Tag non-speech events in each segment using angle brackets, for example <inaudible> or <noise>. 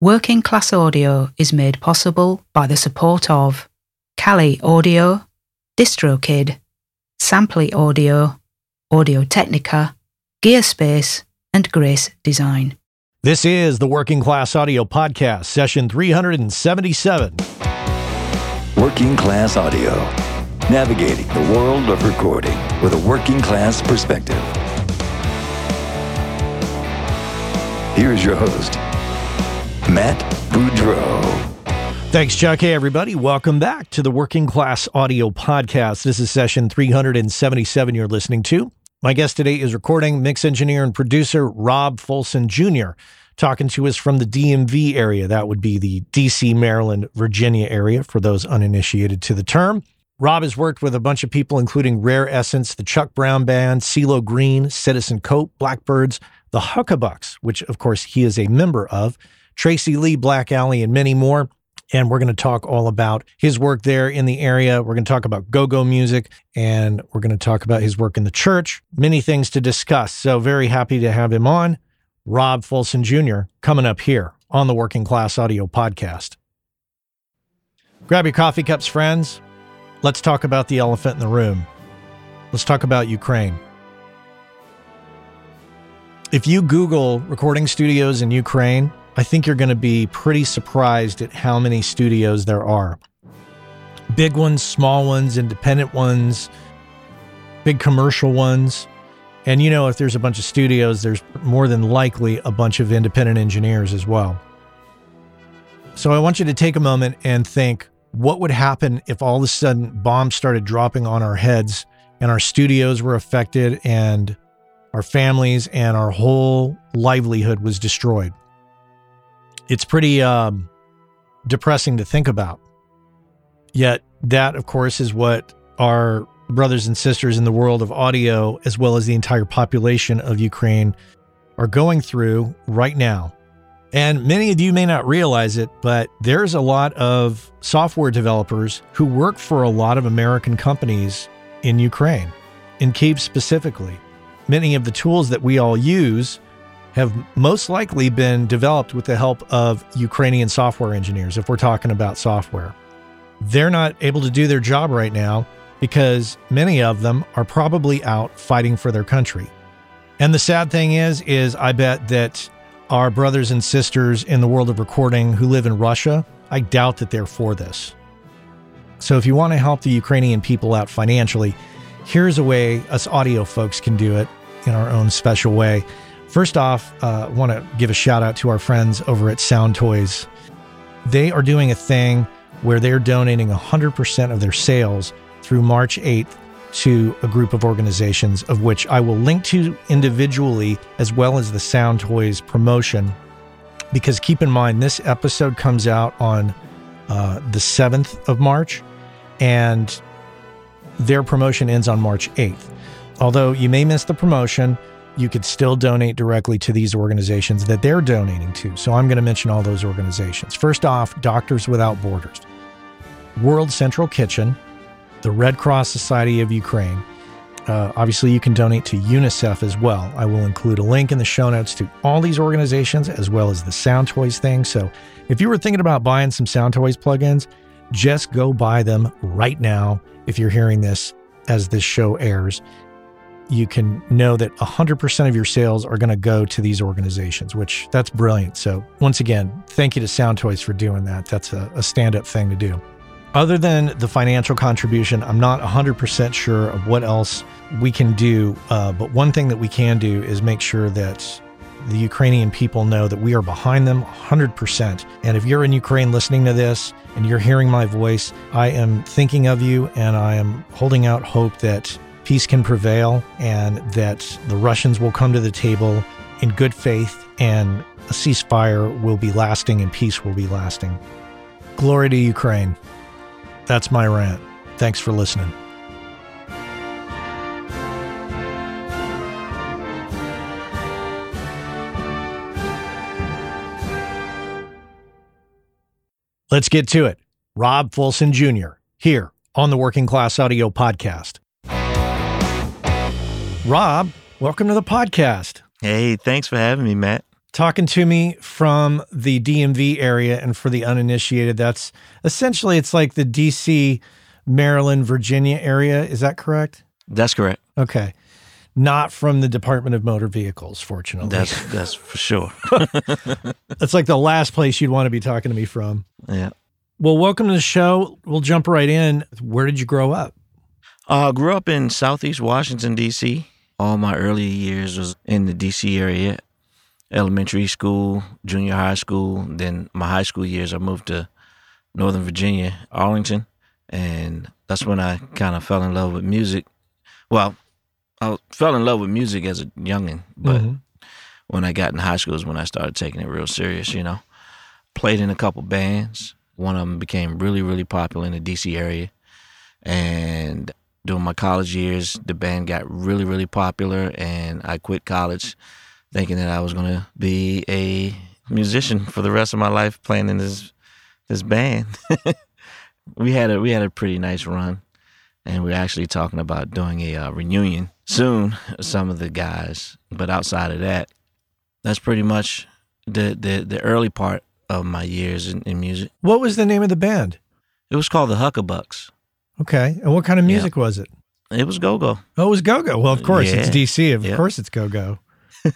Working Class Audio is made possible by the support of Kali Audio, DistroKid, Sampley Audio, Audio Technica, Gearspace, and Grace Design. This is the Working Class Audio Podcast, session 377. Working Class Audio, navigating the world of recording with a working class perspective. Here's your host, Matt Boudreau. Thanks, Chuck. Hey, everybody. Welcome back to the Working Class Audio Podcast. This is session 377 you're listening to. My guest today is recording, mix engineer, and producer Rob Folson Jr., talking to us from the DMV area. That would be the DC, Maryland, Virginia area for those uninitiated to the term. Rob has worked with a bunch of people, including Rare Essence, the Chuck Brown Band, CeeLo Green, Citizen Cope, Blackbyrds, the Huckabucks, which of course he is a member of, Tracy Lee, Black Alley, and many more. And we're going to talk all about his work there in the area. We're going to talk about go go music and we're going to talk about his work in the church. Many things to discuss. So, very happy to have him on. Rob Folson Jr. coming up here on the Working Class Audio Podcast. Grab your coffee cups, friends. Let's talk about the elephant in the room. Let's talk about Ukraine. If you Google recording studios in Ukraine, I think you're going to be pretty surprised at how many studios there are. Big ones, small ones, independent ones, big commercial ones. And you know, if there's a bunch of studios, there's more than likely a bunch of independent engineers as well. So I want you to take a moment and think what would happen if all of a sudden bombs started dropping on our heads and our studios were affected and our families and our whole livelihood was destroyed. It's pretty um, depressing to think about. Yet, that, of course, is what our brothers and sisters in the world of audio, as well as the entire population of Ukraine, are going through right now. And many of you may not realize it, but there's a lot of software developers who work for a lot of American companies in Ukraine, in Kiev specifically many of the tools that we all use have most likely been developed with the help of Ukrainian software engineers, if we're talking about software. They're not able to do their job right now because many of them are probably out fighting for their country. And the sad thing is, is I bet that our brothers and sisters in the world of recording who live in Russia, I doubt that they're for this. So if you want to help the Ukrainian people out financially, here's a way us audio folks can do it in our own special way. First off, uh, I want to give a shout out to our friends over at Sound Toys. They are doing a thing where they're donating 100% of their sales through March 8th to a group of organizations, of which I will link to individually as well as the Sound Toys promotion. Because keep in mind, this episode comes out on uh, the 7th of March, and their promotion ends on March 8th. Although you may miss the promotion, you could still donate directly to these organizations that they're donating to. So I'm going to mention all those organizations. First off, Doctors Without Borders, World Central Kitchen, the Red Cross Society of Ukraine. Uh, obviously, you can donate to UNICEF as well. I will include a link in the show notes to all these organizations as well as the Sound Toys thing. So if you were thinking about buying some Sound Toys plugins, just go buy them right now if you're hearing this as this show airs you can know that 100% of your sales are going to go to these organizations, which that's brilliant. So, once again, thank you to Sound Toys for doing that. That's a, a stand up thing to do. Other than the financial contribution, I'm not 100% sure of what else we can do. Uh, but one thing that we can do is make sure that the Ukrainian people know that we are behind them 100%. And if you're in Ukraine listening to this and you're hearing my voice, I am thinking of you and I am holding out hope that peace can prevail and that the Russians will come to the table in good faith and a ceasefire will be lasting and peace will be lasting. Glory to Ukraine. That's my rant. Thanks for listening. Let's get to it. Rob Folson Jr. here on the Working Class Audio Podcast. Rob, welcome to the podcast. Hey, thanks for having me, Matt. talking to me from the DMV area and for the uninitiated that's essentially it's like the DC Maryland Virginia area is that correct That's correct. okay not from the Department of Motor Vehicles fortunately That's that's for sure. <laughs> <laughs> that's like the last place you'd want to be talking to me from yeah. well welcome to the show we'll jump right in where did you grow up Uh, grew up in Southeast Washington D.C. All my early years was in the D.C. area, elementary school, junior high school. Then my high school years, I moved to Northern Virginia, Arlington, and that's when I kind of fell in love with music. Well, I fell in love with music as a youngin', but Mhm. when I got in high school is when I started taking it real serious. You know, played in a couple bands. One of them became really, really popular in the D.C. area, and during my college years, the band got really, really popular, and I quit college thinking that I was going to be a musician for the rest of my life, playing in this this band. <laughs> we had a we had a pretty nice run, and we're actually talking about doing a uh, reunion soon. Some of the guys, but outside of that, that's pretty much the the, the early part of my years in, in music. what was the name of the band It was called the Huckabucks. Okay and what kind of Yeah. music was it It was go go. oh it was go-go well of course it's DC of Yeah. course it's go-go <laughs>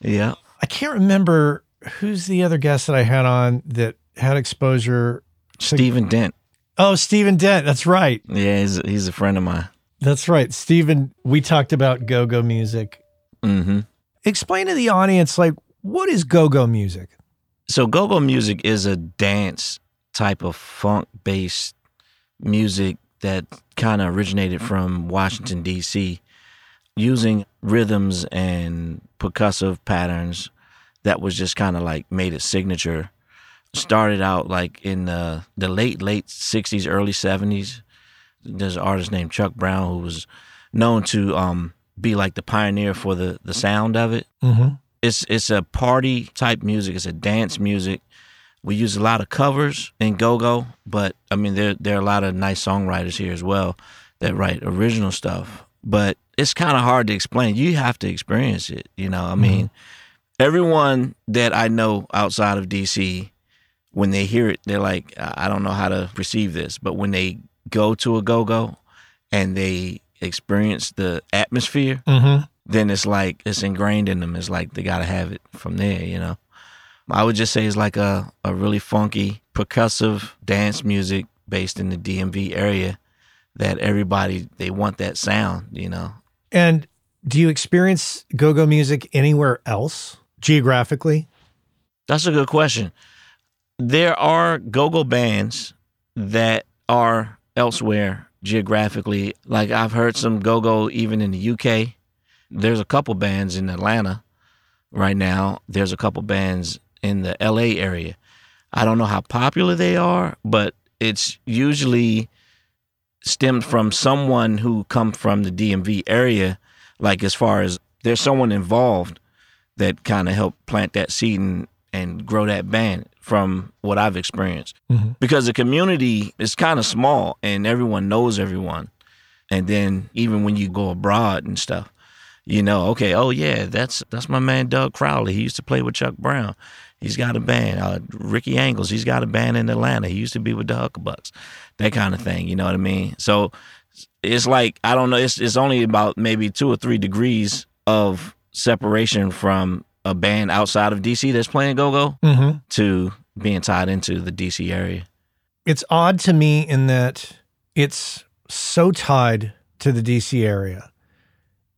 Yeah. I can't remember who's the other guest that I had on that had exposure. Stephen Dent. Oh, Stephen Dent. That's right. Yeah, he's he's a friend of mine. That's right. Stephen, we talked about go go music. hmm Explain to the audience, like, what is go go music? So go-go music is a dance type of funk-based music that kind of originated from Washington D.C. using rhythms and percussive patterns that was just kind of like made its signature. Started out like in the the late late 60s early 70s. There's an artist named Chuck Brown who was known to um be like the pioneer for the the sound of it Mm-hmm. it's it's a party type music. It's a dance music. We use a lot of covers in go go, but I mean there there are a lot of nice songwriters here as well that write original stuff. But it's kind of hard to explain. You have to experience it. You know, I mean, everyone that I know outside of DC, when they hear it, they're like, I I don't know how to perceive this. But when they go to a go go and they experience the atmosphere, Mm-hmm. then it's like it's ingrained in them. It's like they gotta have it from there, you know. I would just say it's like a, a really funky, percussive dance music based in the DMV area that everybody they want that sound, you know. And do you experience go go music anywhere else geographically? That's a good question. There are go-go bands that are elsewhere geographically. Like I've heard some go-go even in the UK. There's a couple bands in Atlanta right now. There's a couple bands in the LA area. I don't know how popular they are, but it's usually stemmed from someone who come from the DMV area. Like as far as there's someone involved that kind of helped plant that seed and, and grow that band from what I've experienced. Mhm. Because the community is kind of small and everyone knows everyone. And then even when you go abroad and stuff, you know, okay, oh yeah, that's that's my man Doug Crowley. He used to play with Chuck Brown. He's got a band. Uh, Ricky Angles, he's got a band in Atlanta. He used to be with the Huckabucks. That kind of thing, you know what I mean? So it's like I don't know. It's it's only about maybe two or three degrees of separation from a band outside of DC that's playing go go Mm-hmm. to being tied into the DC area. It's odd to me in that it's so tied to the DC area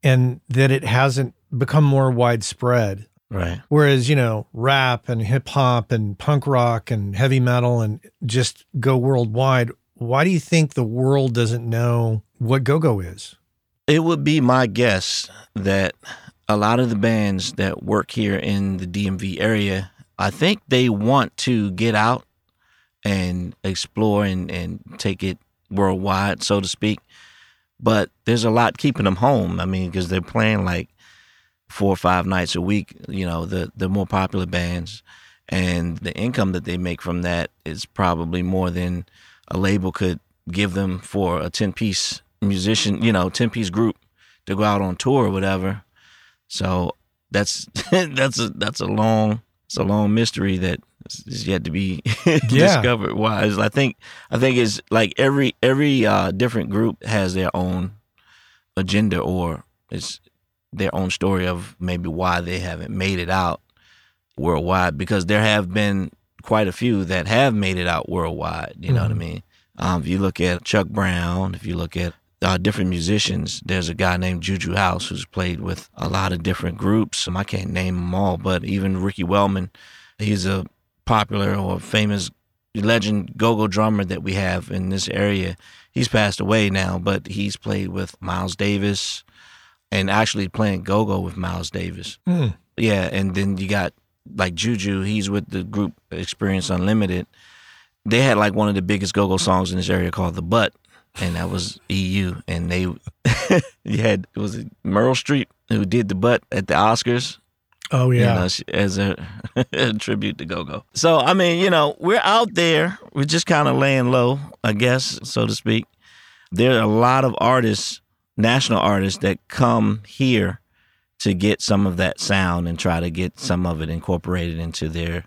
and that it hasn't become more widespread. Right. Whereas, you know, rap and hip hop and punk rock and heavy metal and just go worldwide. Why do you think the world doesn't know what go go is? It would be my guess that a lot of the bands that work here in the DMV area, I think they want to get out and explore and, and take it worldwide, so to speak. But there's a lot keeping them home. I mean, because they're playing like four or five nights a week, you know, the, the more popular bands. And the income that they make from that is probably more than a label could give them for a 10 piece musician, you know, 10 piece group to go out on tour or whatever. So that's <laughs> that's a that's a long it's a long mystery that is yet to be <laughs> discovered. Why? Is I think I think it's like every every uh, different group has their own agenda or it's their own story of maybe why they haven't made it out worldwide because there have been quite a few that have made it out worldwide. You know what I mean? Um, if you look at Chuck Brown, if you look at uh, different musicians, there's a guy named Juju House who's played with a lot of different groups. Um, I can't name them all, but even Ricky Wellman, he's a popular or famous legend go-go drummer that we have in this area. He's passed away now, but he's played with Miles Davis and actually playing go-go with Miles Davis. Hmm. Yeah, and then you got like Juju. He's with the group Experience Unlimited. They had like one of the biggest go-go songs in this area called "The Butt," and that was EU. And they <laughs> you had it was Meryl Streep who did the butt at the Oscars. Oh you yeah. know, as a, <laughs> a tribute to go-go. So I mean, you know, we're out there. We're just kind of laying low, I guess, so to speak. There are a lot of artists, national artists, that come here to get some of that sound and try to get some of it incorporated into their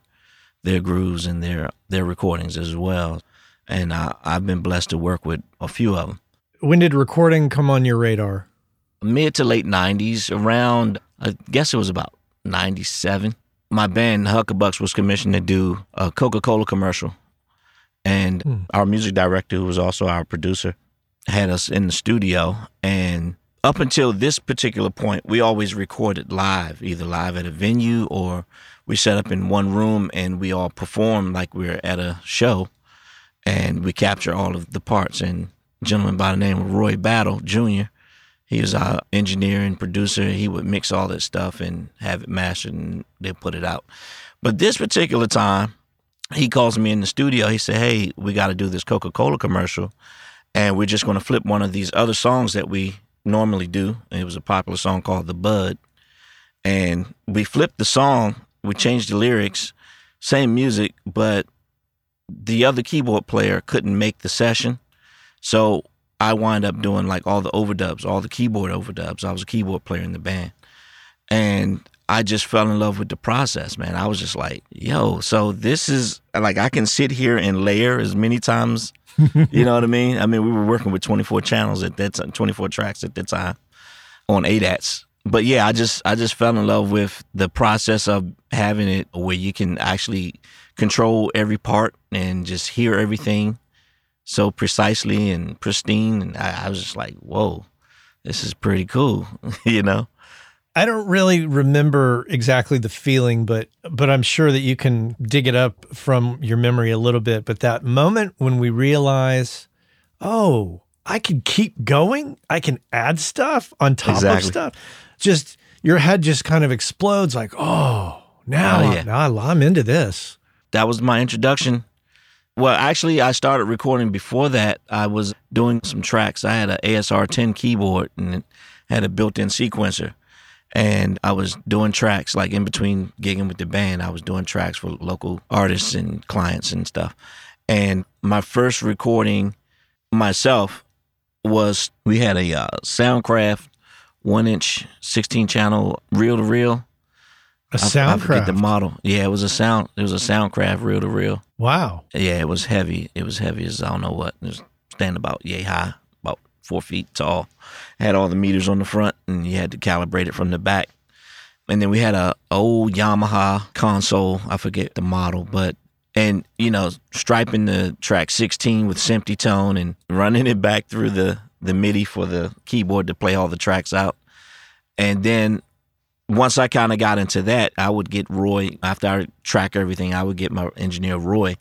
their grooves and their their recordings as well. And I, I've been blessed to work with a few of them. When did recording come on your radar? Mid to late '90s, around I guess it was about '97. My band Huckabucks was commissioned to do a Coca-Cola commercial, and Hmm. our music director, who was also our producer, had us in the studio. And up until this particular point, we always recorded live, either live at a venue or we set up in one room and we all perform like we are at a show, and we capture all of the parts. And a gentleman by the name of Roy Battle Jr. He was our engineer and producer. He would mix all that stuff and have it mastered and they put it out. But this particular time, he calls me in the studio. He said, Hey, we got to do this Coca Cola commercial. And we're just going to flip one of these other songs that we normally do. It was a popular song called The Butt. And we flipped the song, we changed the lyrics, same music, but the other keyboard player couldn't make the session. So I wind up doing like all the overdubs, all the keyboard overdubs. I was a keyboard player in the band. And I just fell in love with the process, man. I was just like, yo, so this is like I can sit here and layer as many times. You know what I mean? I mean, we were working with 24 channels at that time, 24 tracks at that time on ADATs. But yeah, I just I just fell in love with the process of having it where you can actually control every part and just hear everything so precisely and pristine. And I, I was just like, whoa, this is pretty cool, <laughs> you know? I don't really remember exactly the feeling, but but I'm sure that you can dig it up from your memory a little bit. But that moment when we realize, oh, I can keep going, I can add stuff on top of stuff. Just your head just kind of explodes, like, oh, now, Oh, yeah. now I'm into this. that was my introduction. Well, actually, I started recording before that. I was doing some tracks. I had an ASR 10 keyboard and it had a built in sequencer. And I was doing tracks like in between gigging with the band. I was doing tracks for local artists and clients and stuff. And my first recording myself was we had a uh, Soundcraft one inch, 16 channel reel to reel. A I- I forget the soundcraft. model. Yeah, it was a sound. It was a Soundcraft reel to reel. Wow. Yeah, it was heavy. It was heavy as I don't know what. It was standing about yay high, about four feet tall. Had all the meters on the front, and you had to calibrate it from the back. And then we had a old Yamaha console. I forget the model, but and you know striping the track 16 with SMPTE tone and running it back through the the MIDI for the keyboard to play all the tracks out. And then once I kind of got into that, I would get Roy after I track everything. I would get my engineer Roy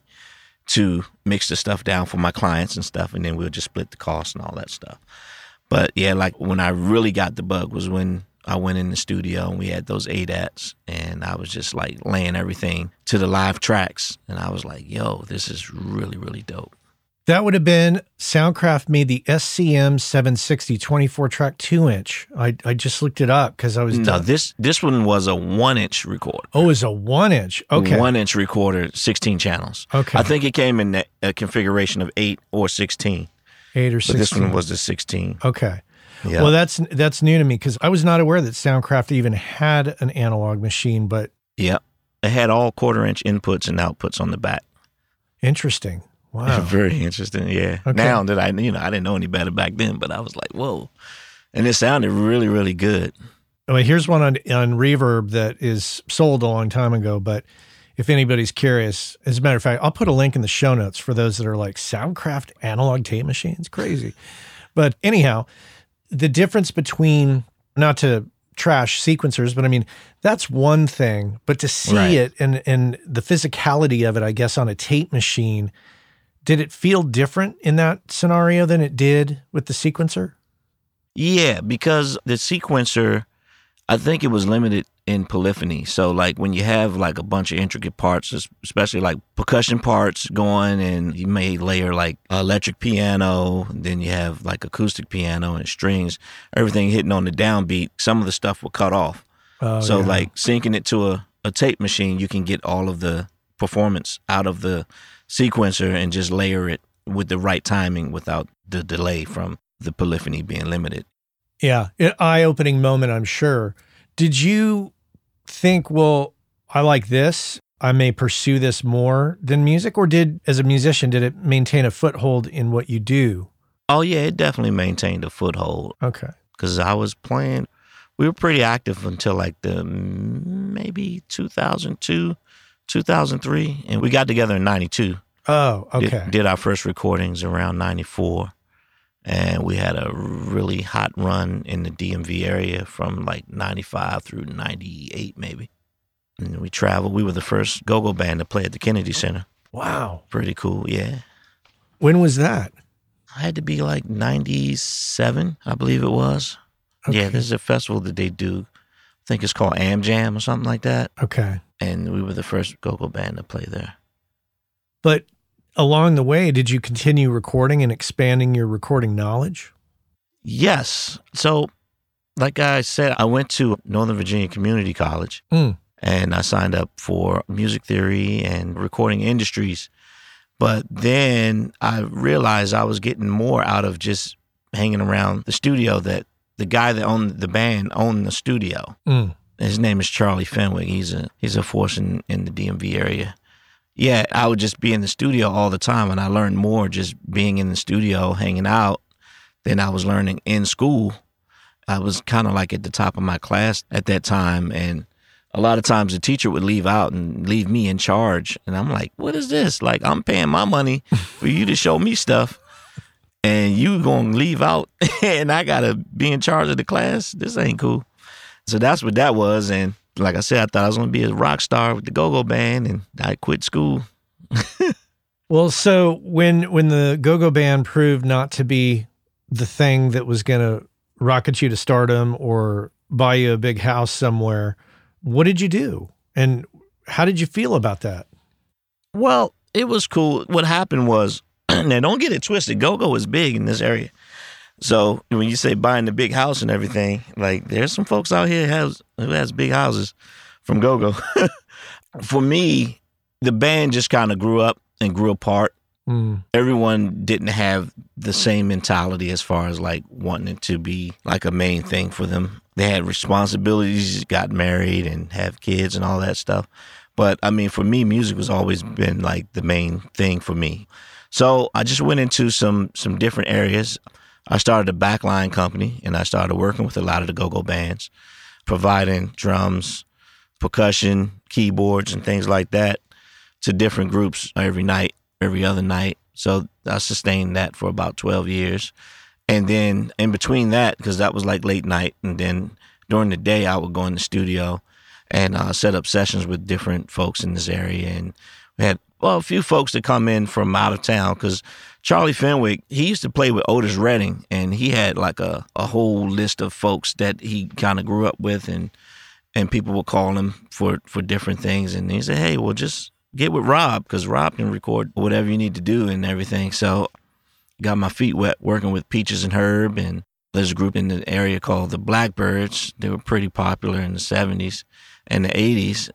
to mix the stuff down for my clients and stuff, and then we'll just split the cost and all that stuff. But yeah, like when I really got the bug was when I went in the studio and we had those ADATs, and I was just like laying everything to the live tracks, and I was like, "Yo, this is really, really dope." That would have been Soundcraft made the SCM 760 24 track two inch. I, I just looked it up because I was No, done. this this one was a one inch recorder. Oh, it's a one inch. Okay. One inch recorder, 16 channels. Okay. I think it came in a, a configuration of eight or 16, Eight or but 16. this one was the 16. Okay. Yeah. Well, that's that's new to me because I was not aware that Soundcraft even had an analog machine. But yeah, It had all quarter inch inputs and outputs on the back. interesting. Wow. <laughs> Very interesting. Yeah. Okay. Now that I, you know, I didn't know any better back then, but I was like, whoa. And it sounded really, really good. Well, here's one on, on Reverb that is sold a long time ago, but if anybody's curious, as a matter of fact, I'll put a link in the show notes for those that are like Soundcraft analog tape machines. Crazy. But anyhow, the difference between, not to trash sequencers, but I mean, that's one thing, but to see Right. it and, and the physicality of it, I guess, on a tape machine, did it feel different in that scenario than it did with the sequencer? Yeah, because the sequencer, I think it was limited in polyphony. So like when you have like a bunch of intricate parts, especially like percussion parts going, and you may layer like electric piano, then you have like acoustic piano and strings, everything hitting on the downbeat. Some of the stuff will cut off. Oh, so yeah. like syncing it to a, a tape machine, you can get all of the performance out of the sequencer and just layer it with the right timing without the delay from the polyphony being limited. Yeah, eye-opening moment, I'm sure. Did you think, well, I like this, I may pursue this more than music, or did, as a musician, did it maintain a foothold in what you do? Oh yeah, it definitely maintained a foothold Okay, because I was playing. We were pretty active until like the maybe 2002, 2003, and we got together in '92. oh, Did- okay, Did, our first recordings around '94, and we had a really hot run in the DMV area from like '95 through '98, maybe. And we traveled. We were the first go-go band to play at the Kennedy Center. wow. Pretty cool, yeah. When was that? I had to be like 97, I believe it was. Yeah, Okay. there's a festival that they do. I think it's called Am Jam or something like that. Okay, And we were the first go-go band to play there. but along the way, did you continue recording and expanding your recording knowledge? Yes. So, like I said, I went to Northern Virginia Community College Mm. and I signed up for music theory and recording industries. But then I realized I was getting more out of just hanging around the studio that the guy that owned the band owned the studio. Mm. His name is Charlie Fenwick. He's a he's a force in, in the DMV area. Yeah, I would just be in the studio all the time, and I learned more just being in the studio, hanging out, than I was learning in school. I was kind of like at the top of my class at that time, and a lot of times the teacher would leave out and leave me in charge, and I'm like, "What is this? Like, I'm paying my money for you to show me stuff." And you gonna leave out, <laughs> and I gotta be in charge of the class. This ain't cool. So that's what that was. And like I said, I thought I was going to be a rock star with the Go Go Band, and I quit school. <laughs> Well, so when when the go-go band proved not to be the thing that was going to rocket you to stardom or buy you a big house somewhere, what did you do? And how did you feel about that? Well, it was cool. What happened was, <clears throat> now don't get it twisted. Go Go is big in this area. So when you say buying the big house and everything, like there's some folks out here who has who has big houses from Go Go. <laughs> For me, the band just kind of grew up and grew apart. Mm, everyone didn't have the same mentality as far as like wanting it to be like a main thing for them. They had responsibilities, got married and have kids and all that stuff. But I mean, for me, music has always been like the main thing for me. So I just went into some some different areas. I started a backline company and I started working with a lot of the go-go bands, providing drums, percussion, keyboards, and things like that to different groups every night, every other night. So I sustained that for about 12 years. And then in between that, because that was like late night, and then during the day, I would go in the studio and uh, set up sessions with different folks in this area. And we had, well, a few folks that come in from out of town because Charlie Fenwick, he used to play with Otis Redding, and he had like a, a whole list of folks that he kind of grew up with, and and people would call him for for different things. And he said, "Hey, well, just get with Rob because Rob can record whatever you need to do and everything." So, got my feet wet working with Peaches and Herb, and there's a group in the area called the Blackbyrds. They were pretty popular in the '70s and the '80s.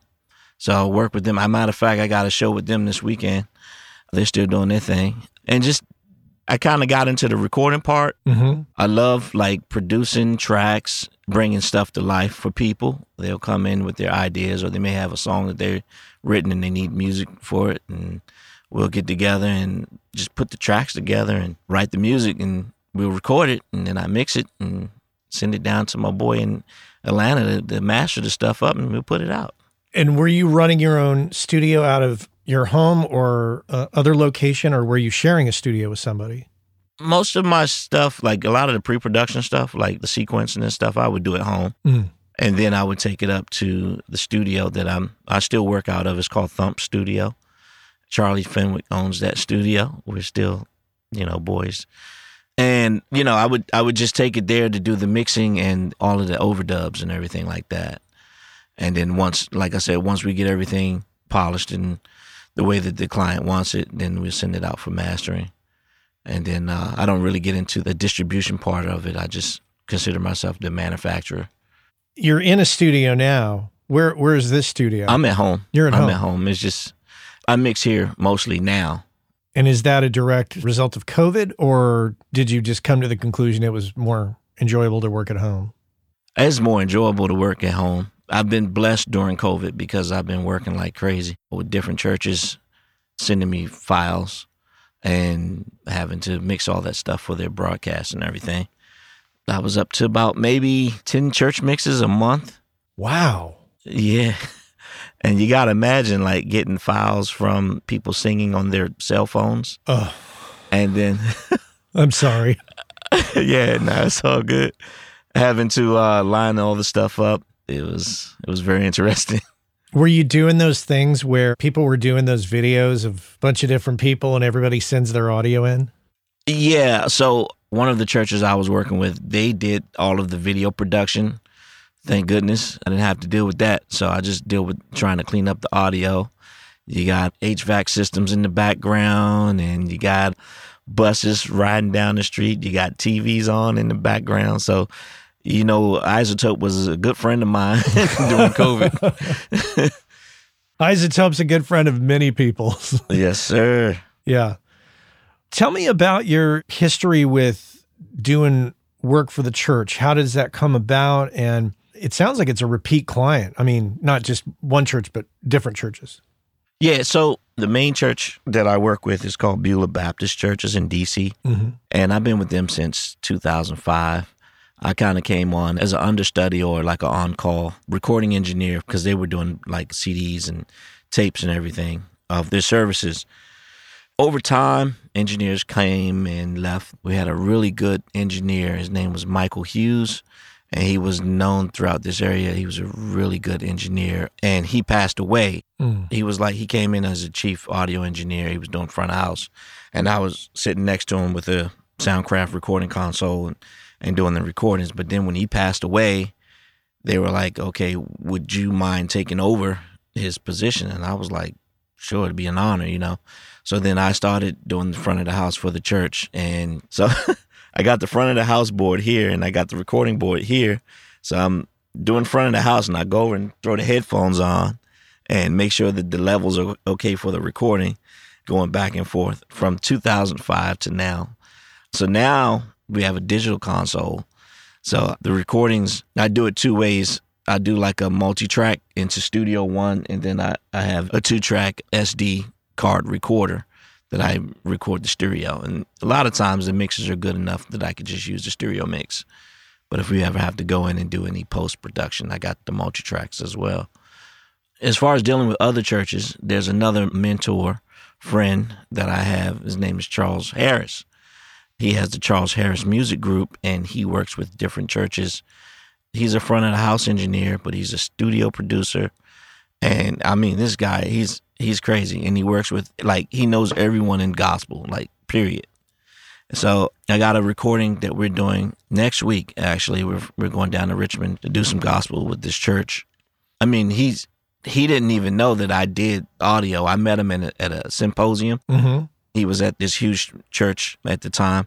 So I work with them. As a matter of fact, I got a show with them this weekend. They're still doing their thing, and just I kind of got into the recording part. Mm-hmm. I love like producing tracks, bringing stuff to life for people. They'll come in with their ideas, or they may have a song that they're written and they need music for it, and we'll get together and just put the tracks together and write the music, and we'll record it, and then I mix it and send it down to my boy in Atlanta to, to master the stuff up, and we'll put it out. And were you running your own studio out of your home or uh, other location, or were you sharing a studio with somebody? Most of my stuff, like a lot of the pre-production stuff, like the sequencing and stuff, I would do at home. Mm. and then I would take it up to the studio that I'm I still work out of. It's called Thump Studio. Charlie Fenwick owns that studio. We're still, you know, boys. And you know, I would I would just take it there to do the mixing and all of the overdubs and everything like that. And then once, like I said, once we get everything polished and the way that the client wants it, then we send it out for mastering. And then uh, I don't really get into the distribution part of it. I just consider myself the manufacturer. You're in a studio now. Where Where is this studio? I'm at home. You're at I'm home. at home. It's just I mix here mostly now. and is that a direct result of COVID, or did you just come to the conclusion it was more enjoyable to work at home? It's more enjoyable to work at home. I've been blessed during COVID because I've been working like crazy with different churches sending me files and having to mix all that stuff for their broadcast and everything. I was up to about maybe 10 church mixes a month. Wow. Yeah. <laughs> And you got to imagine like getting files from people singing on their cell phones. Oh, And then <laughs> I'm sorry. <laughs> yeah, no, it's all good. Having to uh, line all the stuff up, it was it was very interesting. <laughs> Were you doing those things where people were doing those videos of a bunch of different people and everybody sends their audio in? yeah, so one of the churches I was working with, they did all of the video production. Thank goodness I didn't have to deal with that. So I just deal with trying to clean up the audio. You got HVAC systems in the background, and you got buses riding down the street. You got TVs on in the background. So, you know, iZotope was a good friend of mine <laughs> during COVID. <laughs> iZotope's a good friend of many people's. <laughs> yes, sir. yeah. Tell me about your history with doing work for the church. How does that come about? And it sounds like it's a repeat client. I mean, not just one church, but different churches. Yeah, so the main church that I work with is called Beulah Baptist Churches in DC, Mm-hmm. and I've been with them since 2005. I kind of came on as an understudy or like an on-call recording engineer because they were doing like CDs and tapes and everything of their services. Over time, engineers came and left. We had a really good engineer. His name was Michael Hughes, and he was known throughout this area. He was a really good engineer, and he passed away Mm. he was like he came in as a chief audio engineer he was doing front of house and i was sitting next to him with a soundcraft recording console and, and doing the recordings. But then when he passed away they were like okay would you mind taking over his position? And i was like sure it'd be an honor you know? So then i started doing the front of the house for the church. And so <laughs> i got the front of the house board here and i got the recording board here. So i'm doing front of the house and i go over and throw the headphones on and make sure that the levels are okay for the recording going back and forth from 2005 to now. So now we have a digital console. So the recordings, I do it two ways. I do like a multi track into Studio One, and then I, I have a two track SD card recorder that I record the stereo. And a lot of times the mixes are good enough that I could just use the stereo mix. But if we ever have to go in and do any post production, I got the multi tracks as well as far as dealing with other churches, there's another mentor friend that I have. His name is Charles Harris. He has the Charles Harris Music Group and he works with different churches. He's a front of the house engineer, but he's a studio producer. And I mean, this guy, he's he's crazy and he works with like he knows everyone in gospel, like period. So I got a recording that we're doing next week. Actually, we're we're going down to Richmond to do some gospel with this church. I mean, he's he didn't even know that I did audio. I met him a, at a symposium. Mm-hmm. He was at this huge church at the time,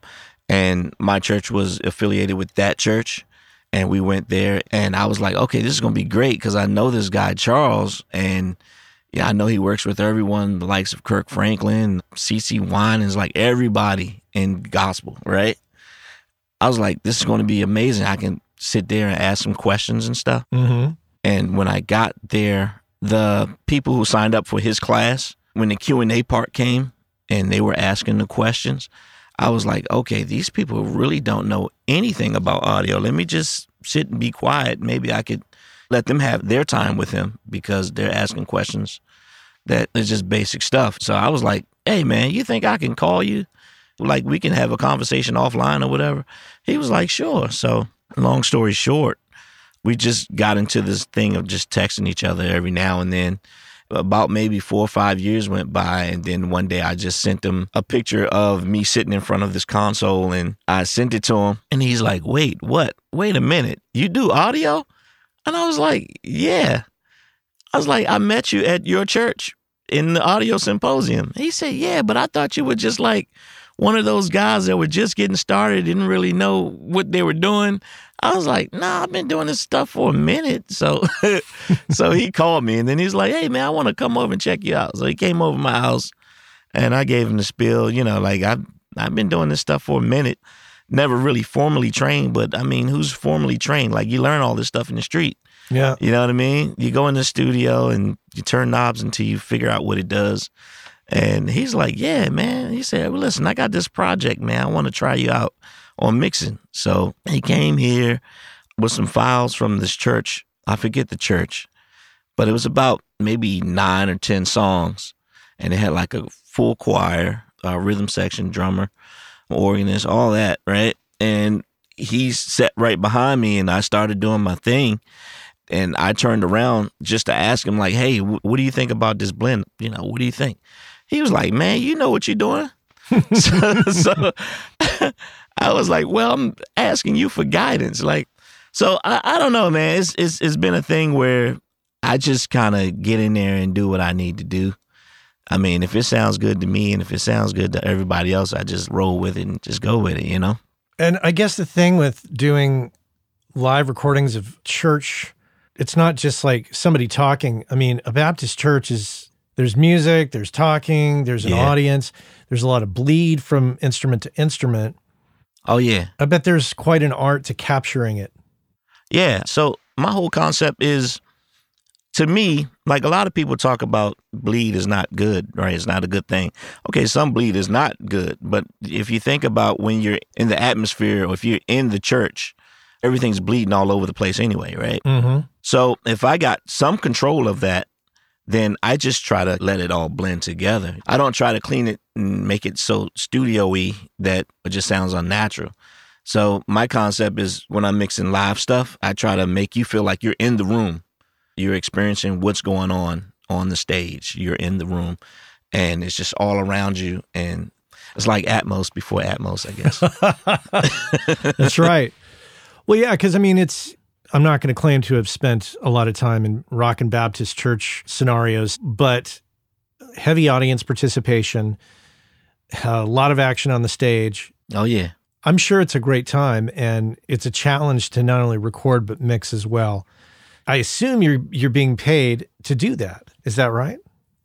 and my church was affiliated with that church. And we went there, and I was like, okay, this is gonna be great because I know this guy Charles, and yeah, I know he works with everyone, the likes of Kirk Franklin, CeCe Winans, is like everybody in gospel, right? I was like, this is going to be amazing. I can sit there and ask some questions and stuff. Mm-hmm. And when I got there, the people who signed up for his class, when the Q and A part came and they were asking the questions, I was like, okay, these people really don't know anything about audio. Let me just sit and be quiet. Maybe I could let them have their time with him because they're asking questions that is just basic stuff. So I was like, hey, man, you think I can call you? Like, we can have a conversation offline or whatever. He was like, sure. So, long story short, we just got into this thing of just texting each other every now and then. About maybe four or five years went by, and then one day I just sent him a picture of me sitting in front of this console, and I sent it to him, and he's like, "Wait, what? Wait a minute, you do audio?" And I was like, "Yeah." I was like, "I met you at your church in the audio symposium." He said, "Yeah, but I thought you were just like one of those guys that were just getting started, didn't really know what they were doing." I was like, nah, I've been doing this stuff for a minute. So <laughs> so he <laughs> called me and then he's like, Hey man, I want to come over and check you out. So he came over my house and I gave him the spiel, you know, like I've I've been doing this stuff for a minute. Never really formally trained, but I mean, who's formally trained? Like you learn all this stuff in the street. Yeah. You know what I mean? You go in the studio and you turn knobs until you figure out what it does. And he's like, Yeah, man. He said, Well, listen, I got this project, man. I want to try you out on mixing. So he came here with some files from this church. I forget the church, but it was about maybe nine or 10 songs. And it had like a full choir, rhythm section, drummer, organist, all that, right? And he sat right behind me and I started doing my thing. And I turned around just to ask him, like, hey, what do you think about this blend? You know, what do you think? He was like, man, you know what you're doing. <laughs> so, so I was like, well, I'm asking you for guidance. Like, so I, I don't know, man. It's, it's it's been a thing where I just kind of get in there and do what I need to do. I mean, if it sounds good to me and if it sounds good to everybody else, I just roll with it and just go with it, you know? And I guess the thing with doing live recordings of church, it's not just like somebody talking. I mean, a Baptist church is there's music, there's talking, there's an Yeah. audience, there's a lot of bleed from instrument to instrument. Oh, yeah. I bet there's quite an art to capturing it. Yeah. So my whole concept is to me, like a lot of people talk about bleed is not good, right? It's not a good thing. Okay, some bleed is not good. But if you think about when you're in the atmosphere or if you're in the church, everything's bleeding all over the place anyway, right? Mm-hmm. So if I got some control of that, then I just try to let it all blend together. I don't try to clean it and make it so studio-y that it just sounds unnatural. So my concept is when I'm mixing live stuff, I try to make you feel like you're in the room. You're experiencing what's going on on the stage. You're in the room and it's just all around you and it's like Atmos before Atmos, I guess. <laughs> That's right. Well, yeah, because I mean, it's, I'm not going to claim to have spent a lot of time in rock and Baptist church scenarios, but heavy audience participation, a lot of action on the stage. oh yeah. I'm sure it's a great time and it's a challenge to not only record but mix as well. I assume you're you're being paid to do that. Is that right?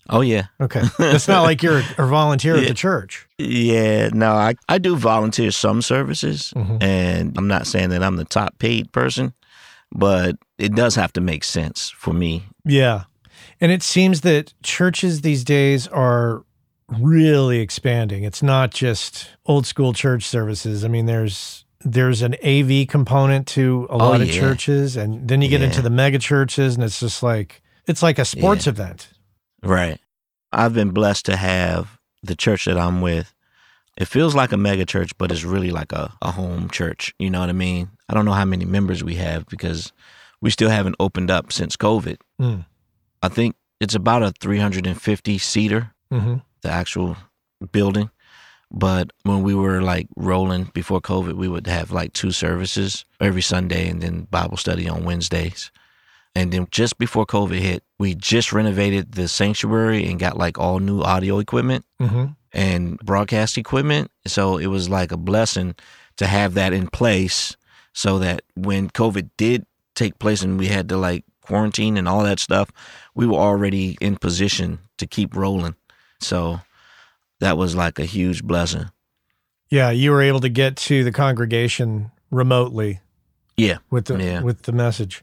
Oh yeah. Okay. It's not like you're a volunteer at the <laughs> church. Yeah, no, I, I do volunteer some services, Mhm. and I'm not saying that I'm the top paid person, but it does have to make sense for me. Yeah. And it seems that churches these days are really expanding. It's not just old school church services. I mean, there's there's an AV component to a Oh, lot of churches and then you get into the mega churches and it's just like it's like a sports Yeah. event. Right. I've been blessed to have the church that I'm with. It feels like a mega church, but it's really like a, a home church. You know what I mean? I don't know how many members we have because we still haven't opened up since COVID. Mm. I think it's about a 350 seater. hmm the actual building. But when we were like rolling before COVID, we would have like two services every Sunday and then Bible study on Wednesdays. And then just before COVID hit, we just renovated the sanctuary and got like all new audio equipment hmm and broadcast equipment. So it was like a blessing to have that in place so that when COVID did take place and we had to like quarantine and all that stuff, we were already in position to keep rolling. So that was like a huge blessing. Yeah, you were able to get to the congregation remotely Yeah. with the Yeah. with the message.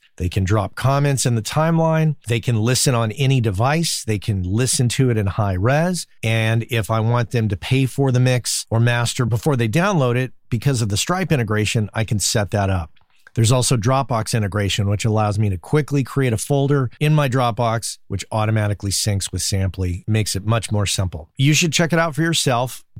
They can drop comments in the timeline. They can listen on any device. They can listen to it in high res. And if I want them to pay for the mix or master before they download it, because of the Stripe integration, I can set that up. There's also Dropbox integration, which allows me to quickly create a folder in my Dropbox, which automatically syncs with Samply, makes it much more simple. You should check it out for yourself,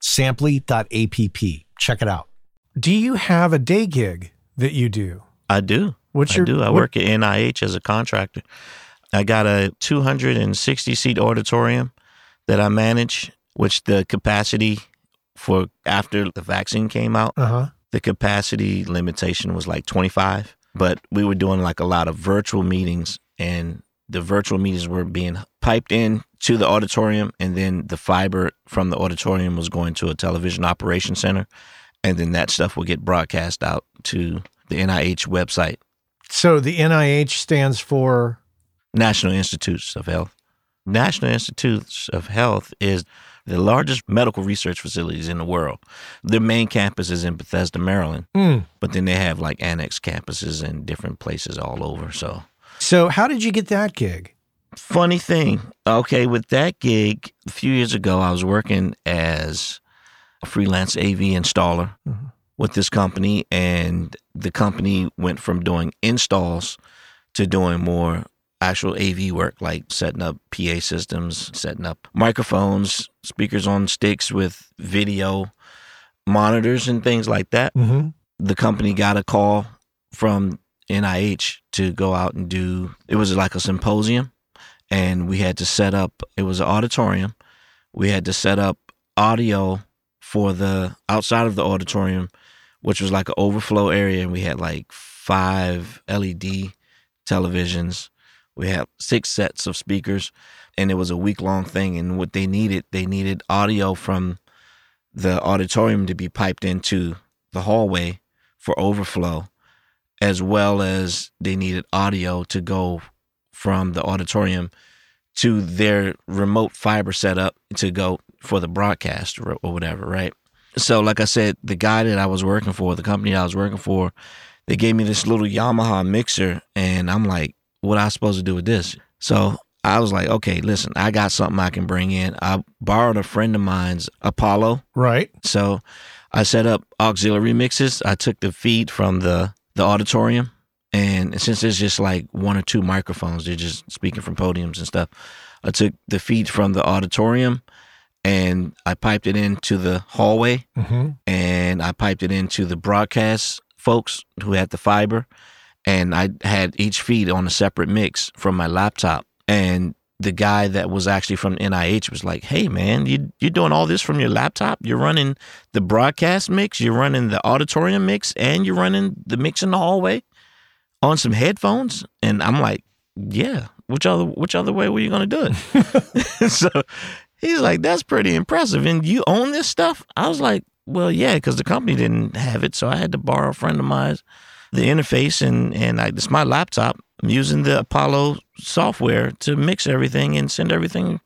Samply.app. Check it out. Do you have a day gig that you do? I do. What's I your do. I what- work at NIH as a contractor. I got a 260 seat auditorium that I manage, which the capacity for after the vaccine came out, Uh-huh. the capacity limitation was like 25. But we were doing like a lot of virtual meetings, and the virtual meetings were being piped in to the auditorium, and then the fiber from the auditorium was going to a television operation center, and then that stuff would get broadcast out to the NIH website. So the NIH stands for National Institutes of Health. National Institutes of Health is the largest medical research facilities in the world. Their main campus is in Bethesda, Maryland, Mm. but then they have like annex campuses in different places all over. So, So how did you get that gig? Funny thing. Okay, with that gig, a few years ago, I was working as a freelance AV installer Mhm. with this company, and the company went from doing installs to doing more actual AV work, like setting up PA systems, setting up microphones, speakers on sticks with video monitors and things like that Mm-hmm. the company got a call from NIH to go out and do it was like a symposium and we had to set up it was an auditorium. We had to set up audio for the outside of the auditorium which was like an overflow area and we had like five LED televisions. We had six sets of speakers and it was a week long thing and what they needed they needed audio from the auditorium to be piped into the hallway for overflow, as well as they needed audio to go from the auditorium to their remote fiber setup to go for the broadcast or, or whatever, right? So, like I said, the guy that I was working for, the company I was working for, they gave me this little Yamaha mixer, and I'm like, what I supposed to do with this? So I was like, okay, listen, I got something I can bring in. I borrowed a friend of mine's Apollo Right. so I set up auxiliary mixes. I took the feed from the the auditorium, and since there's just like one or two microphones, they're just speaking from podiums and stuff. I took the feed from the auditorium, and I piped it into the hallway, Mm-hmm. and I piped it into the broadcast folks who had the fiber, and I had each feed on a separate mix from my laptop. And the guy that was actually from NIH was like, "Hey, man, you you're doing all this from your laptop? You're running the broadcast mix, you're running the auditorium mix, and you're running the mix in the hallway on some headphones?" And I'm like, "Yeah. Which other which other way were you gonna do it?" <laughs> <laughs> so he's like, "That's pretty impressive." And you own this stuff? I was like, "Well, yeah, because the company didn't have it, so I had to borrow a friend of mine's." The interface and and I, it's my laptop I'm using the Apollo software to mix everything and send everything.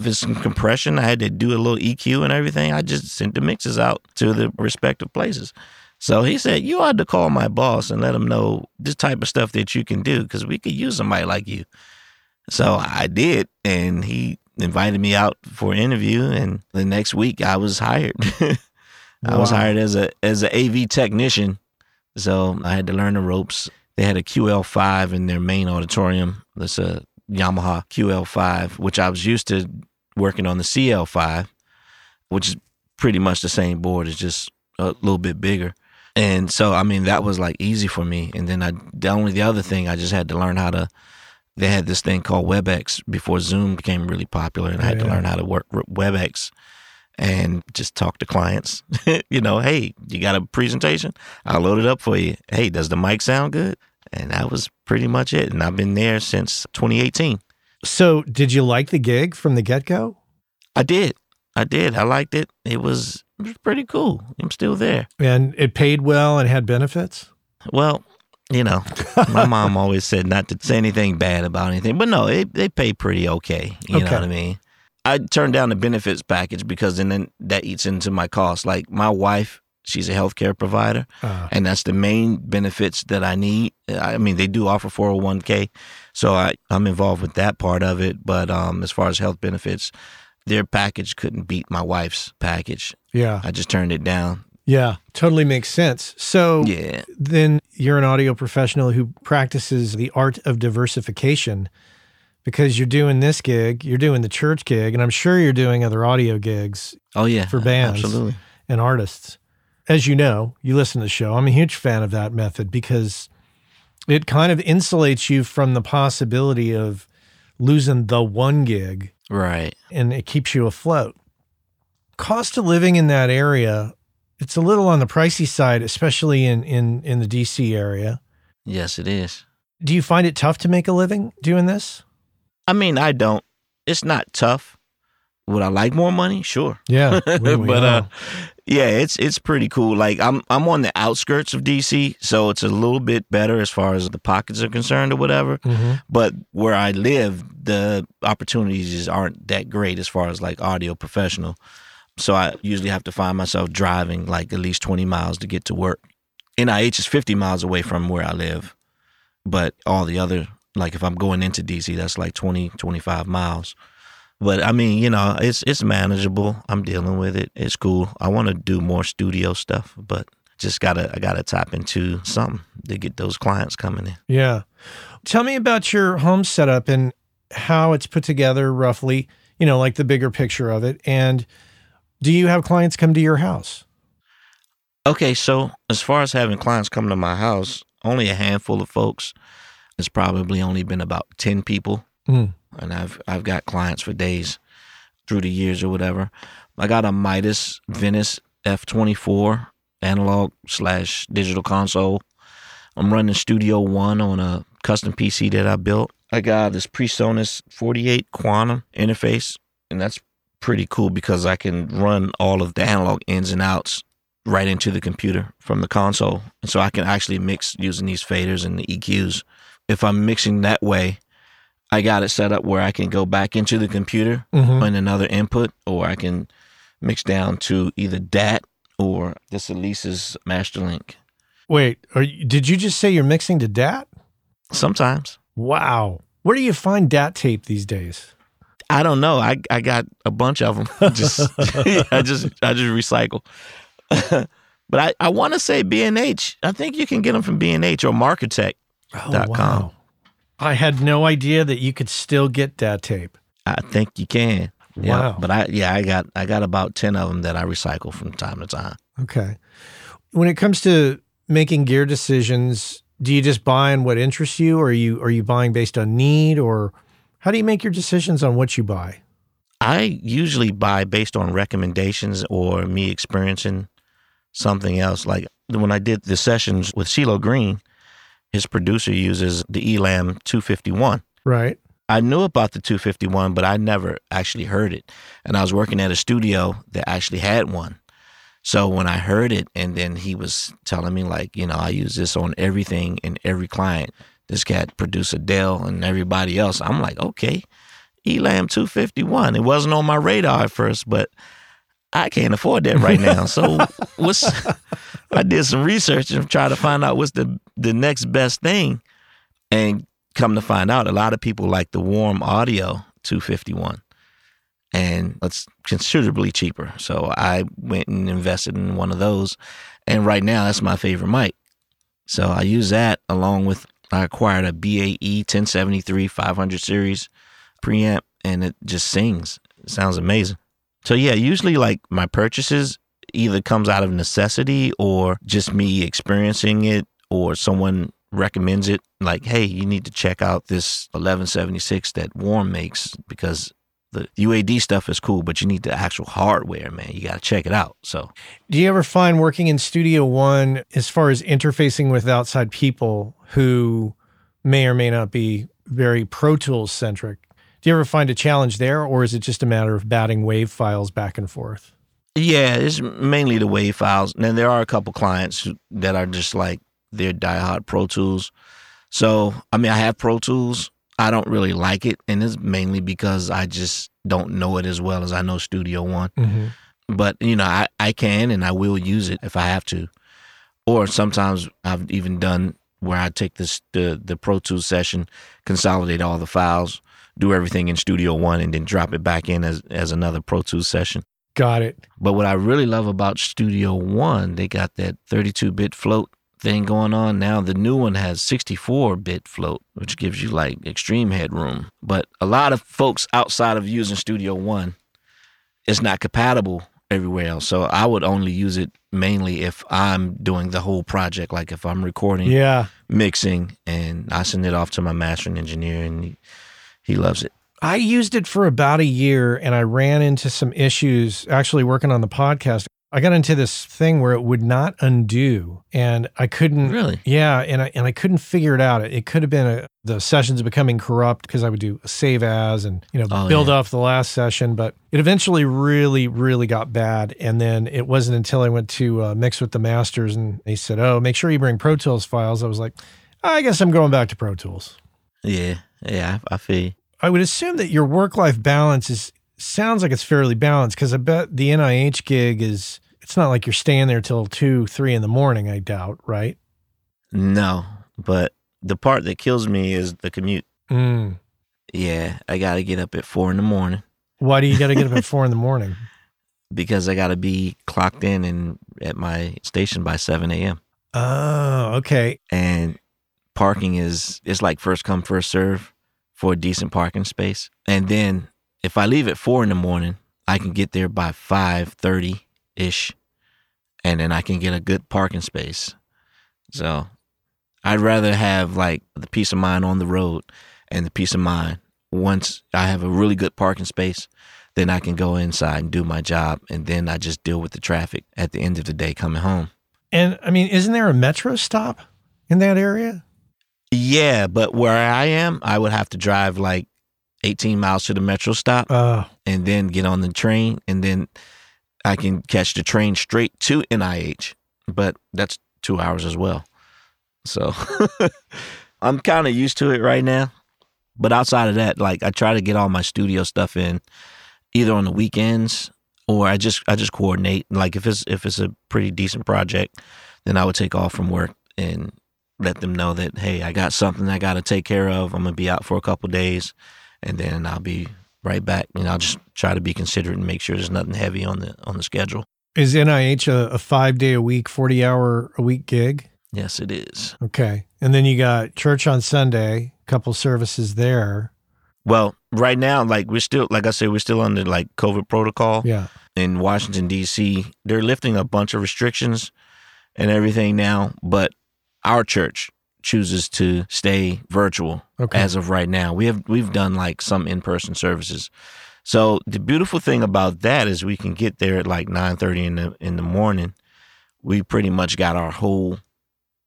It's some compression, I had to do a little EQ and everything. I just sent the mixes out to the respective places. So he said, You ought to call my boss and let him know this type of stuff that you can do because we could use somebody like you. So I did. And he invited me out for an interview. And the next week I was hired. <laughs> I was hired as a as an AV technician. So I had to learn the ropes. They had a QL5 in their main auditorium. That's a Yamaha QL5, which I was used to working on the CL5, which is pretty much the same board. It's just a little bit bigger. And so, I mean, that was like easy for me. And then I, the only the other thing, I just had to learn how to. They had this thing called WebEx before Zoom became really popular, and I had to learn how to work with WebEx and just talk to clients. <laughs> you know, hey, you got a presentation? I'll load it up for you. Hey, does the mic sound good? And that was pretty much it. And I've been there since 2018. So, did you like the gig from the get go? I did. I did. I liked it. It was, it was pretty cool. I'm still there. And it paid well and had benefits? Well, you know, my <laughs> mom always said not to say anything bad about anything, but no, it, they pay pretty okay. You know what I mean? I turned down the benefits package because then that eats into my cost. Like my wife, she's a healthcare provider, Uh, and that's the main benefits that I need. I mean, they do offer 401k, so I, I'm involved with that part of it. But um, as far as health benefits, their package couldn't beat my wife's package. yeah. I just turned it down. Yeah. Totally makes sense. So, Yeah. then you're an audio professional who practices the art of diversification because you're doing this gig, you're doing the church gig, and I'm sure you're doing other audio gigs Oh yeah. For bands. Absolutely. and artists. As you know, you listen to the show. I'm a huge fan of that method because it kind of insulates you from the possibility of losing the one gig Right. and it keeps you afloat. Cost of living in that area, it's a little on the pricey side, especially in in in the DC area. Yes, it is. Do you find it tough to make a living doing this? I mean, I don't. It's not tough. Would I like more money? Sure. Yeah, <laughs> we- we but uh, yeah, it's it's pretty cool. Like I'm I'm on the outskirts of DC, so it's a little bit better as far as the pockets are concerned or whatever. Mhm. But where I live, the opportunities just aren't that great as far as like audio professional. So I usually have to find myself driving like at least 20 miles to get to work. NIH is 50 miles away from where I live. But all the other, like if I'm going into DC, that's like 20, 25 miles. But I mean, you know, it's it's manageable. I'm dealing with it. It's cool. I want to do more studio stuff, but just gotta I gotta tap into something to get those clients coming in. Yeah. Tell me about your home setup and how it's put together roughly, you know, like the bigger picture of it. And do you have clients come to your house? Okay, so as far as having clients come to my house, only a handful of folks. It's probably only been about ten people, Mm. And I've I've got clients for days through the years or whatever. I got a Midas Venice F twenty four analog slash digital console. I'm running Studio One on a custom PC that I built. I got this PreSonus 48 Quantum interface, and that's pretty cool because I can run all of the analog ins and outs right into the computer from the console. And so I can actually mix using these faders and the EQs. If I'm mixing that way, I got it set up where I can go back into the computer Mhm. on another input, or I can mix down to either DAT or this Elise's master link. Wait, are you, did you just say you're mixing to DAT? Sometimes. Wow. Where do you find DAT tape these days? I don't know. I I got a bunch of them. <laughs> just <laughs> I just I just recycle. <laughs> but I, I want to say B and H. I think you can get them from B and H or Markertek. Dot com. I had no idea that you could still get DAT tape. I think you can. Yeah, Wow. But I yeah I got I got about ten of them that I recycle from time to time. Okay. When it comes to making gear decisions, do you just buy on what interests you or are you are you buying based on need or how do you make your decisions on what you buy? I usually buy based on recommendations or me experiencing something else. Like when I did the sessions with CeeLo Green, his producer uses the Elam 251. Right. I knew about the 251, but I never actually heard it. And I was working at a studio that actually had one. So when I heard it, and then he was telling me, like, you know, I use this on everything and every client, this cat producer Adele and everybody else. I'm like, okay, Elam 251. It wasn't on my radar at first, but I can't afford that right now. So <laughs> what's I did some research and try to find out what's the the next best thing. And come to find out, a lot of people like the warm audio 251. And it's considerably cheaper. So I went and invested in one of those. And right now that's my favorite mic. So I use that along with I acquired a BAE 1073 500 series preamp and it just sings. It sounds amazing. So yeah, usually like my purchases either comes out of necessity or just me experiencing it or someone recommends it like hey you need to check out this 1176 that warm makes because the uad stuff is cool but you need the actual hardware man. You got to check it out. So do you ever find working in Studio One as far as interfacing with outside people who may or may not be very Pro Tools centric do you ever find a challenge there or is it just a matter of batting wave files back and forth yeah, it's mainly the wave files. And there are a couple clients that are just like they're diehard Pro Tools. So, I mean, I have Pro Tools. I don't really like it, and it's mainly because I just don't know it as well as I know Studio One. Mm-hmm. But you know, I, I can and I will use it if I have to. Or sometimes I've even done where I take this the the Pro Tools session, consolidate all the files, do everything in Studio One, and then drop it back in as as another Pro Tools session. Got it. But what I really love about Studio One, they got that 32 bit float thing going on now. The new one has 64 bit float, which gives you like extreme headroom. But a lot of folks outside of using Studio One, it's not compatible everywhere else. So I would only use it mainly if I'm doing the whole project, like if I'm recording, yeah, mixing, and I send it off to my mastering engineer, and he, loves it. I used it for about a year and I ran into some issues actually working on the podcast. I got into this thing where it would not undo and I couldn't Really? Yeah, and I and I couldn't figure it out. It could have been a, the sessions becoming corrupt because I would do a save as and you know Oh, build yeah. off the last session, but it eventually really really got bad and then it wasn't until I went to uh, mix with the masters and they said, "Oh, make sure you bring Pro Tools files." I was like, "I guess I'm going back to Pro Tools." Yeah, yeah, I, feel you. I would assume that your work life balance is sounds like it's fairly balanced because I bet the NIH gig is it's not like you're staying there till two, three in the morning, I doubt, right? No, but the part that kills me is the commute. Mm. Yeah, I got to get up at four in the morning Why do you got to get up at <laughs> four in the morning? because I got to be clocked in and at my station by 7 a.m. Oh, okay. And parking is, it's like first come, first serve for a decent parking space. And then if I leave at four in the morning, I can get there by 5.30 ish. And then I can get a good parking space. So I'd rather have like the peace of mind on the road and the peace of mind once I have a really good parking space, then I can go inside and do my job. And then I just deal with the traffic at the end of the day coming home. And I mean, isn't there a metro stop in that area? Yeah, but where I am, I would have to drive like 18 miles to the metro stop Oh, and then get on the train. And then I can catch the train straight to NIH. But that's two hours as well. So <laughs> I'm kind of used to it right now. But outside of that, like I try to get all my studio stuff in either on the weekends or I just I just coordinate. Like if it's if it's a pretty decent project, then I would take off from work and let them know that hey, I got something I got to take care of. I'm gonna be out for a couple days, and then I'll be right back. And I'll just try to be considerate and make sure there's nothing heavy on the on the schedule. is NIH a, a five day a week, 40 hour a week gig? Yes, it is. Okay. And then you got church on Sunday, couple services there. Well, right now, like we're still, like I said, we're still under like COVID protocol Yeah. in Washington D.C. They're lifting a bunch of restrictions and everything now, but our church chooses to stay virtual Okay. as of right now. We have we've done like some in person services. So the beautiful thing about that is we can get there at like nine thirty in the in the morning. We pretty much got our whole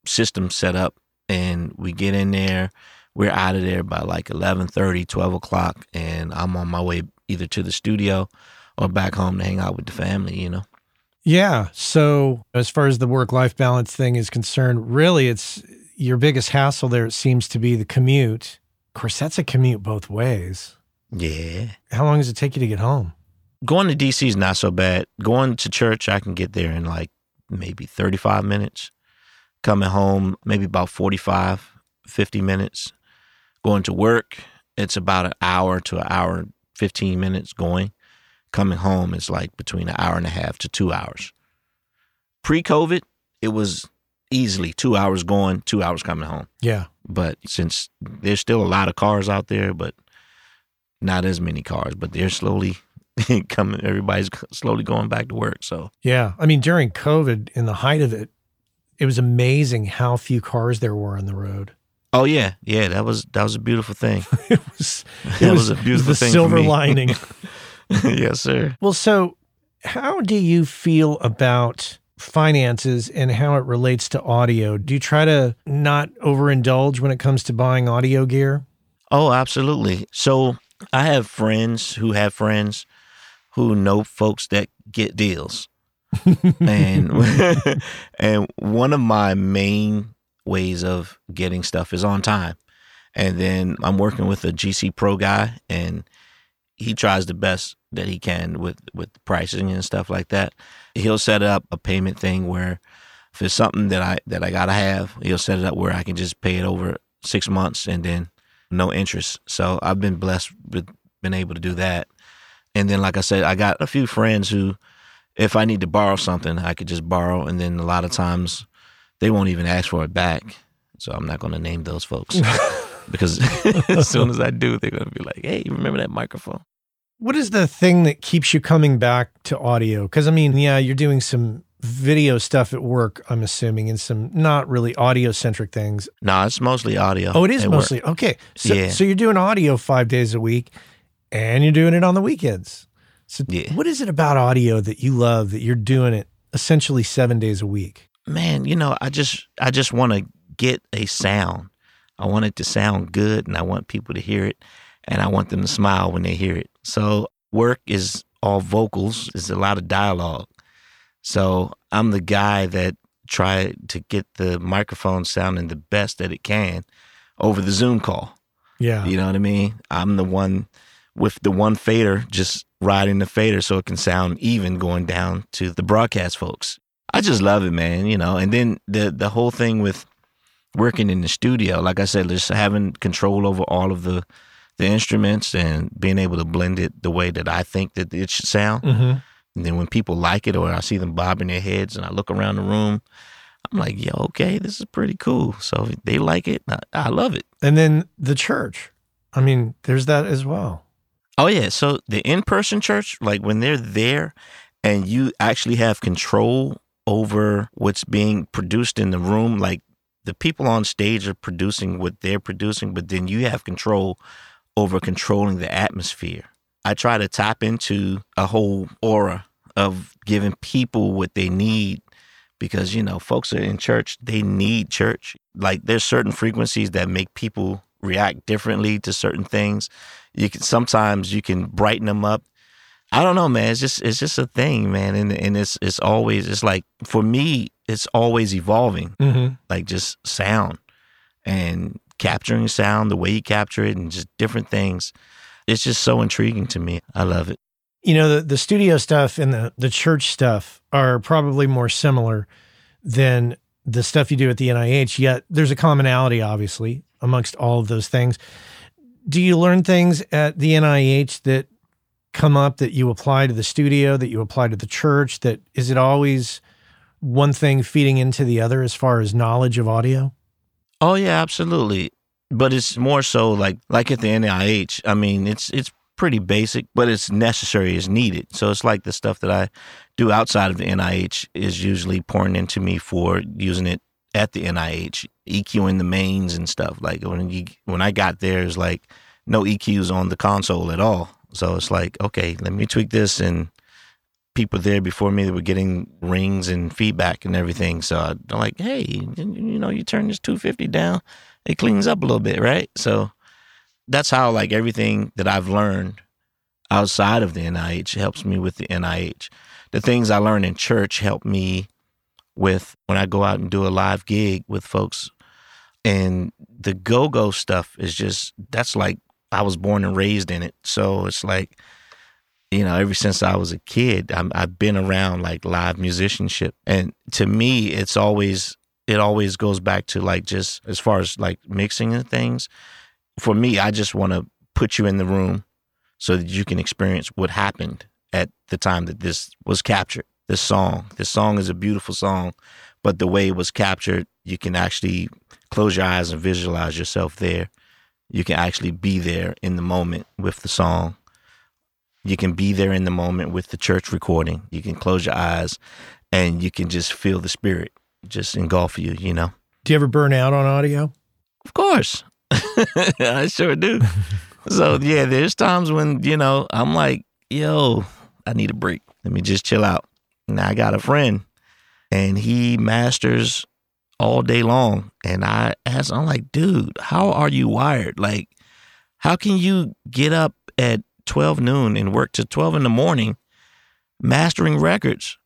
system set up and we get in there. We're out of there by like 11:30, 12 o'clock, and I'm on my way either to the studio or back home to hang out with the family. You know. Yeah. So as far as the work life balance thing is concerned, really it's your biggest hassle there seems to be the commute. Of course, that's a commute both ways. Yeah. How long does it take you to get home? Going to DC is not so bad. Going to church, I can get there in like maybe 35 minutes. Coming home, maybe about 45, 50 minutes. Going to work, it's about an hour to an hour, 15 minutes going. Coming home is like between an hour and a half to two hours. Pre COVID, it was easily two hours going, two hours coming home. Yeah. But since there's still a lot of cars out there, but not as many cars, but they're slowly <laughs> coming. Everybody's slowly going back to work. So Yeah. I mean, during COVID, in the height of it, it was amazing how few cars there were on the road. Oh yeah, yeah. That was that was a beautiful thing. <laughs> It was, <laughs> it was, was a beautiful the thing for silver lining. <laughs> yes, sir. well, so how do you feel about finances and how it relates to audio? Do you try to not overindulge when it comes to buying audio gear? Oh, absolutely. So I have friends who have friends who know folks that get deals. <laughs> and <laughs> and one of my main ways of getting stuff is on time. And then I'm working with a GC Pro guy and he tries the best that he can with with pricing and stuff like that. He'll set up a payment thing where if it's something that I that I gotta have, he'll set it up where I can just pay it over six months and then no interest. So I've been blessed with been able to do that. And then like I said, I got a few friends who if I need to borrow something, I could just borrow and then a lot of times they won't even ask for it back. So I'm not gonna name those folks. <laughs> because <laughs> as soon as I do, they're gonna be like, Hey, you remember that microphone? What is the thing that keeps you coming back to audio? Because I mean, yeah, you're doing some video stuff at work, I'm assuming, and some not really audio centric things. No, it's mostly audio. Oh, it is at work. mostly okay. So, Yeah. so you're doing audio five days a week, and you're doing it on the weekends. So, Yeah. what is it about audio that you love that you're doing it essentially seven days a week? man, you know, I just I just want to get a sound. I want it to sound good, and I want people to hear it, and I want them to smile when they hear it. So work is all vocals. There's a lot of dialogue. So I'm the guy that try to get the microphone sounding the best that it can over the Zoom call. Yeah. You know what I mean? I'm the one with the one fader just riding the fader so it can sound even going down to the broadcast folks. I just love it, man, you know. And then the the whole thing with working in the studio, like I said, just having control over all of the the instruments and being able to blend it the way that I think that it should sound. hmm And then when people like it or I see them bobbing their heads and I look around the room, I'm like, yo, okay, this is pretty cool. So if they like it, I, I love it. And then the church. I mean, there's that as well. Oh yeah, so the in-person church, like when they're there and you actually have control over what's being produced in the room, like the people on stage are producing what they're producing, but then you have control over controlling the atmosphere. I try to tap into a whole aura of giving people what they need because you know folks are in church they need church. Like there's certain frequencies that make people react differently to certain things. You can sometimes you can brighten them up. I don't know man. It's just it's just a thing man. And and it's it's always it's like for me it's always evolving Mm-hmm. like just sound and capturing sound the way you capture it and just different things it's just so intriguing to me i love it You know, the, the studio stuff and the, the church stuff are probably more similar than the stuff you do at the NIH, yet there's a commonality, obviously, amongst all of those things. Do you learn things at the NIH that come up that you apply to the studio, that you apply to the church? That is it always one thing feeding into the other as far as knowledge of audio? Oh yeah, absolutely. But it's more so like like at the NIH. I mean, it's it's pretty basic, but it's necessary, it's needed. So it's like the stuff that I do outside of the NIH is usually pouring into me for using it at the NIH, EQing the mains and stuff. Like when you when I got there, it's like no EQs on the console at all. So it's like, okay, let me tweak this and people there before me that were getting rings and feedback and everything. So I'm like, hey, you know, you turn this 250 down, it cleans up a little bit, right? So that's how like everything that I've learned outside of the NIH helps me with the NIH. The things I learned in church help me with when I go out and do a live gig with folks. And the go go stuff is just, that's like, I was born and raised in it. So it's like, you know, ever since I was a kid, i have been around like live musicianship. And to me, it's always, it always goes back to like just as far as like mixing and things. For me, I just want to put you in the room so that you can experience what happened at the time that this was captured. This song, this song is a beautiful song, but the way it was captured, you can actually close your eyes and visualize yourself there. You can actually be there in the moment with the song you can be there in the moment with the church recording. You can close your eyes and you can just feel the spirit just engulf you, you know? Do you ever burn out on audio? Of course. <laughs> I sure do. so, yeah, there's times when, you know, I'm like, yo, I need a break. Let me just chill out. Now I got a friend and he masters all day long. And I ask, I'm like, dude, how are you wired? Like, how can you get up at 12 noon and work to 12 in the morning mastering records.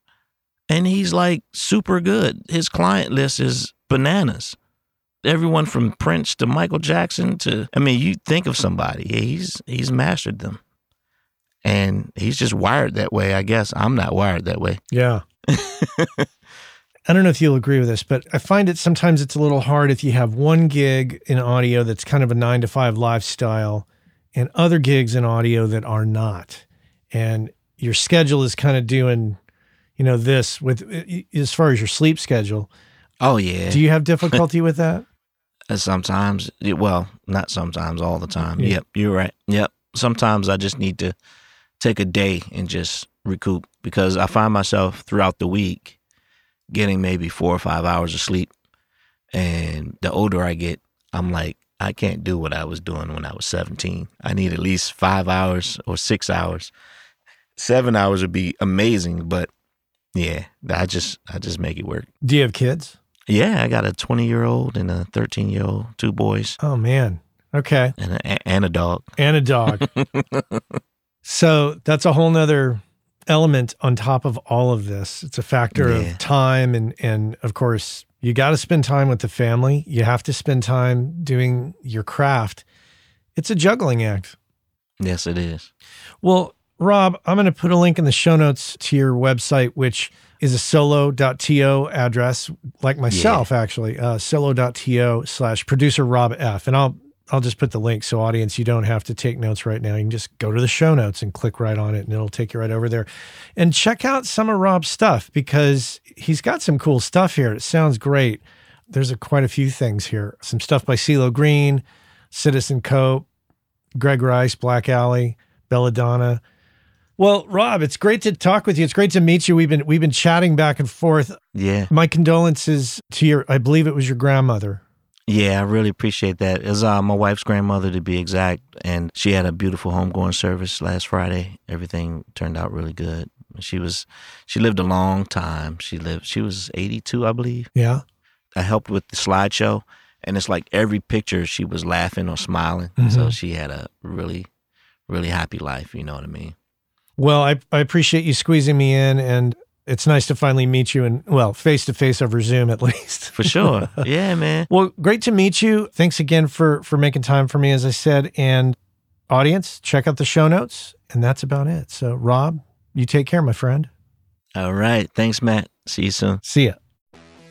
And he's like super good. His client list is bananas. Everyone from Prince to Michael Jackson to I mean, you think of somebody, he's he's mastered them. And he's just wired that way, I guess. I'm not wired that way. Yeah. <laughs> I don't know if you'll agree with this, but I find it sometimes it's a little hard if you have one gig in audio that's kind of a nine to five lifestyle and other gigs in audio that are not. And your schedule is kind of doing, you know, this with as far as your sleep schedule. Oh yeah. Do you have difficulty with that? <laughs> Uh, sometimes, well, not sometimes, all the time. Yeah. Yep, you're right. Yep. Sometimes I just need to take a day and just recoup because I find myself throughout the week getting maybe four or five hours of sleep. And the older I get, I'm like, I can't do what I was doing when I was 17. I need at least five hours or six hours. Seven hours would be amazing, but yeah, I just I just make it work. Do you have kids? Yeah, I got a 20 year old and a 13 year old, two boys. Oh man, okay, and a, and a dog, and a dog. <laughs> so that's a whole nother element on top of all of this. It's a factor yeah. of time and and of course you got to spend time with the family. You have to spend time doing your craft. It's a juggling act. Yes, it is. Well, Rob, I'm going to put a link in the show notes to your website, which is a solo.to address, like myself, yeah. actually, uh, solo.to slash producer Rob F. And I'll I'll just put the link so audience you don't have to take notes right now. You can just go to the show notes and click right on it and it'll take you right over there. And check out some of Rob's stuff because he's got some cool stuff here. It sounds great. There's a, quite a few things here. Some stuff by CeeLo Green, Citizen Cope, Greg Rice, Black Alley, Belladonna. Well, Rob, it's great to talk with you. It's great to meet you. We've been we've been chatting back and forth. Yeah. My condolences to your I believe it was your grandmother. Yeah, I really appreciate that. It was uh, my wife's grandmother, to be exact, and she had a beautiful homegoing service last Friday. Everything turned out really good. She was, she lived a long time. She lived, she was 82, I believe. Yeah. I helped with the slideshow, and it's like every picture she was laughing or smiling. Mm-hmm. So she had a really, really happy life. You know what I mean? Well, I, I appreciate you squeezing me in, and it's nice to finally meet you and well, face to face over Zoom at <laughs> least. For sure. <laughs> yeah, man. Well, great to meet you. Thanks again for for making time for me as I said and audience, check out the show notes and that's about it. So, Rob, you take care, my friend. All right. Thanks, Matt. See you soon. See ya.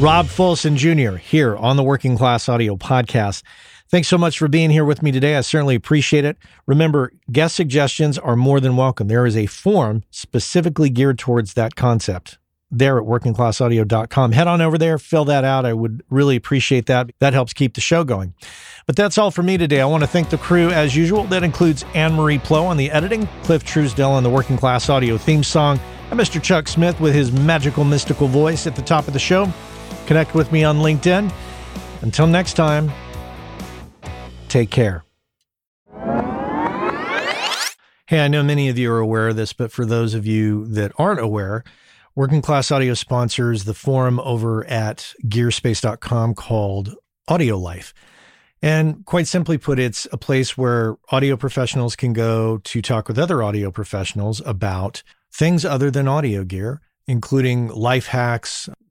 Rob Folsom Jr. here on the Working Class Audio Podcast. Thanks so much for being here with me today. I certainly appreciate it. Remember, guest suggestions are more than welcome. There is a form specifically geared towards that concept. there at workingclassaudio.com. Head on over there, fill that out. I would really appreciate that. That helps keep the show going. But that's all for me today. I want to thank the crew as usual. That includes Anne Marie Plo on the editing, Cliff Truesdell on the Working Class Audio theme song, and Mr. Chuck Smith with his magical, mystical voice at the top of the show. Connect with me on LinkedIn. Until next time, take care. Hey, I know many of you are aware of this, but for those of you that aren't aware, Working Class Audio sponsors the forum over at gearspace.com called Audio Life. And quite simply put, it's a place where audio professionals can go to talk with other audio professionals about things other than audio gear, including life hacks,